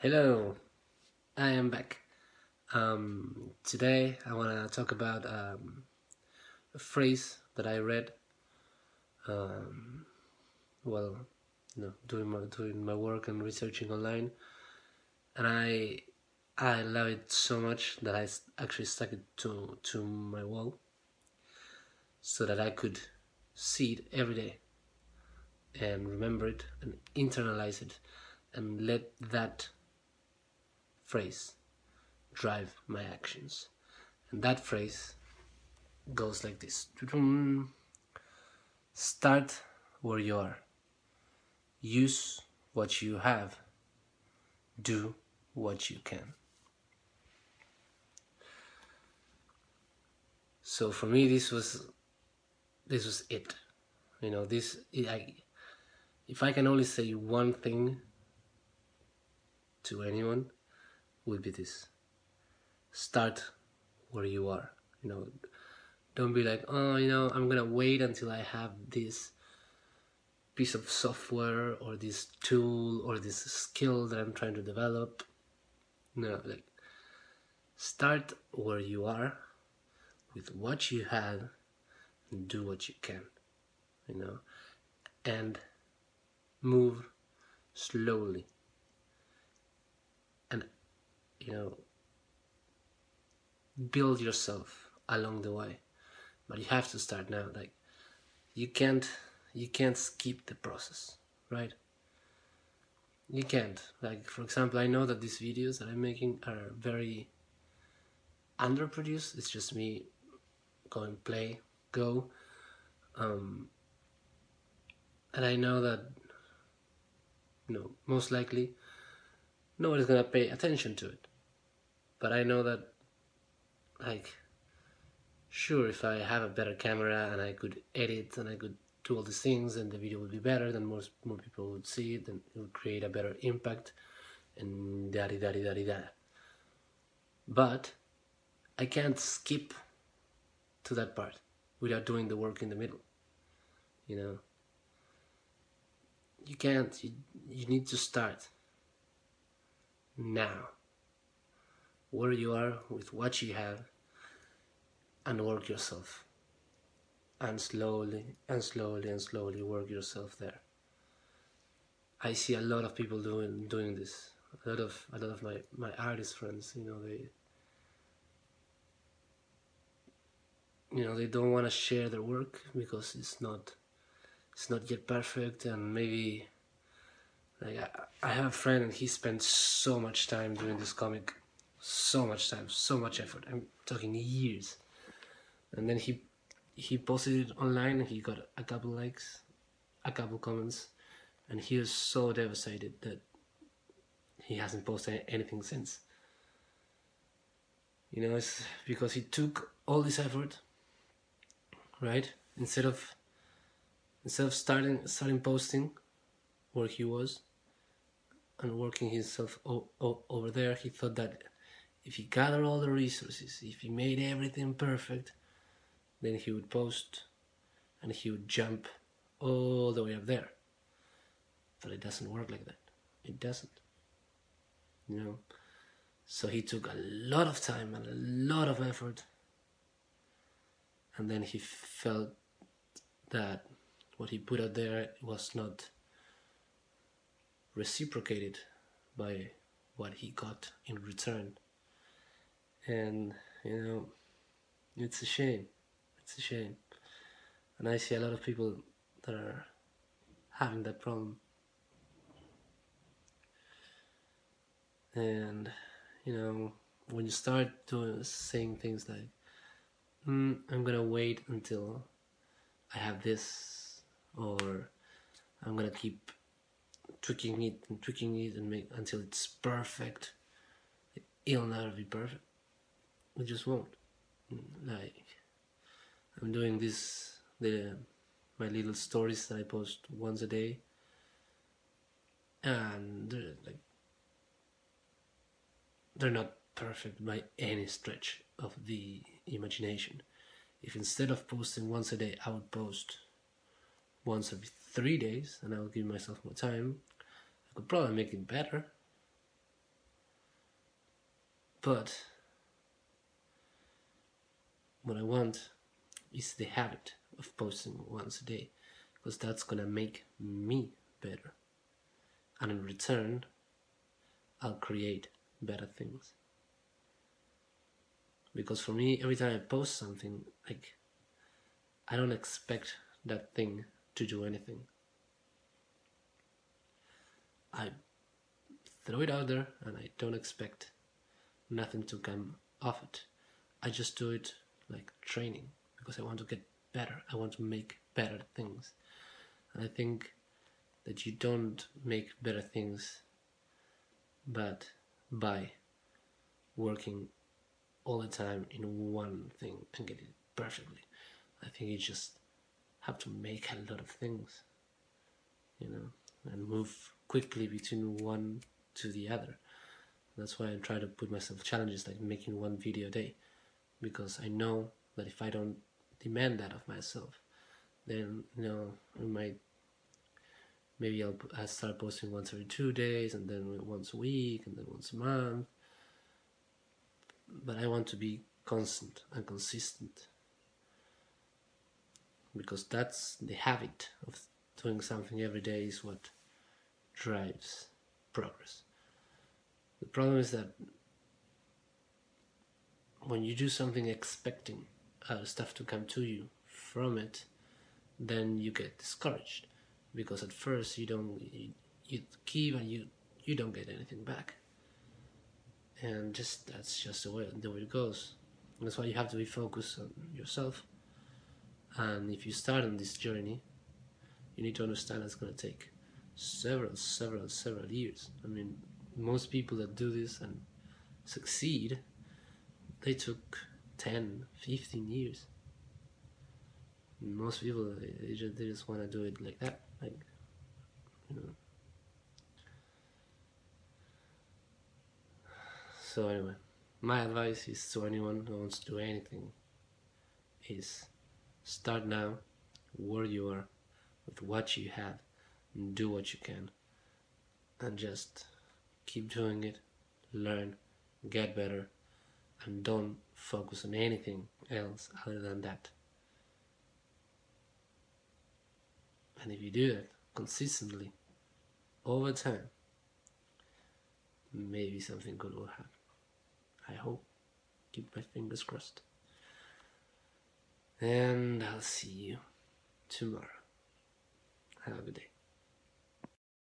Hello, I am back. Um, today I want to talk about um, a phrase that I read um, while you know, doing my doing my work and researching online, and I I love it so much that I actually stuck it to to my wall so that I could see it every day and remember it and internalize it and let that phrase drive my actions. And that phrase goes like this Start where you are, use what you have, do what you can. So for me, this was this was it. You know, this I if I can only say one thing to anyone, would be this. Start where you are you know. Don't be like oh you know i'm gonna wait until i have this piece of software or this tool or this skill that i'm trying to develop. No like start where you are with what you have and do what you can you know and move slowly you know build yourself along the way. But you have to start now like you can't you can't skip the process right? You can't. Like for example i know that these videos that i'm making are very underproduced. It's just me going play go. Um, and i know that you know most likely nobody's gonna pay attention to it but I know that like sure if I have a better camera and I could edit and I could do all these things and the video would be better then most more people would see it and it would create a better impact and da da da da da. But I can't skip to that part without doing the work in the middle you know? You can't. You, you need to start now where you are with what you have and work yourself. And slowly and slowly and slowly work yourself there. I see a lot of people doing doing this. A lot of a lot of my my artist friends you know they you know they don't want to share their work because it's not it's not yet perfect. And maybe like I, I have a friend and he spent so much time doing this comic so much time, so much effort. I'm talking years. And then he he posted it online. And he got a couple likes, a couple comments, and he was so devastated that he hasn't posted anything since. You know, it's because he took all this effort, right? Instead of instead of starting starting posting where he was and working himself over there, he thought that if he gathered all the resources, if he made everything perfect, then he would post and he would jump all the way up there. But it doesn't work like that. It doesn't. You know? So he took a lot of time and a lot of effort. And then he felt that what he put out there was not reciprocated by what he got in return and you know it's a shame. It's a shame. And I see a lot of people that are having that problem. And you know when you start doing saying things like mm, I'm gonna wait until I have this or I'm gonna keep tweaking it and tweaking it and make until it's perfect it'll never be perfect we just won't. Like I'm doing this the my little stories that I post once a day. And they're like they're not perfect by any stretch of the imagination. If instead of posting once a day I would post once every three days and I would give myself more time I could probably make it better. But what I want is the habit of posting once a day because that's gonna make me better. And in return I'll create better things. Because for me every time I post something like I don't expect that thing to do anything. I throw it out there and I don't expect nothing to come of it. I just do it like training because I want to get better I want to make better things and I think that you don't make better things but by working all the time in one thing and get it perfectly. I think you just have to make a lot of things, you know, and move quickly between one to the other. That's why I try to put myself challenges like making one video a day because I know that if I don't demand that of myself, then you know I might maybe I'll, I'll start posting once every two days and then once a week and then once a month. But I want to be constant and consistent because that's the habit of doing something every day is what drives progress. The problem is that when you do something expecting other stuff to come to you from it then you get discouraged. Because at first you don't you, you give and you you don't get anything back. And just that's just the way the way it goes. That's why you have to be focused on yourself. And if you start on this journey you need to understand it's going to take several several several years. I mean most people that do this and succeed they took 10 15 years. Most people they just, they just want to do it like that like you know. So anyway my advice is to anyone who wants to do anything is start now where you are with what you have and do what you can and just keep doing it learn get better and don't focus on anything else other than that And if you do that consistently over time, maybe something good will happen. I hope. Keep my fingers crossed. And I'll see you tomorrow. Have a good day.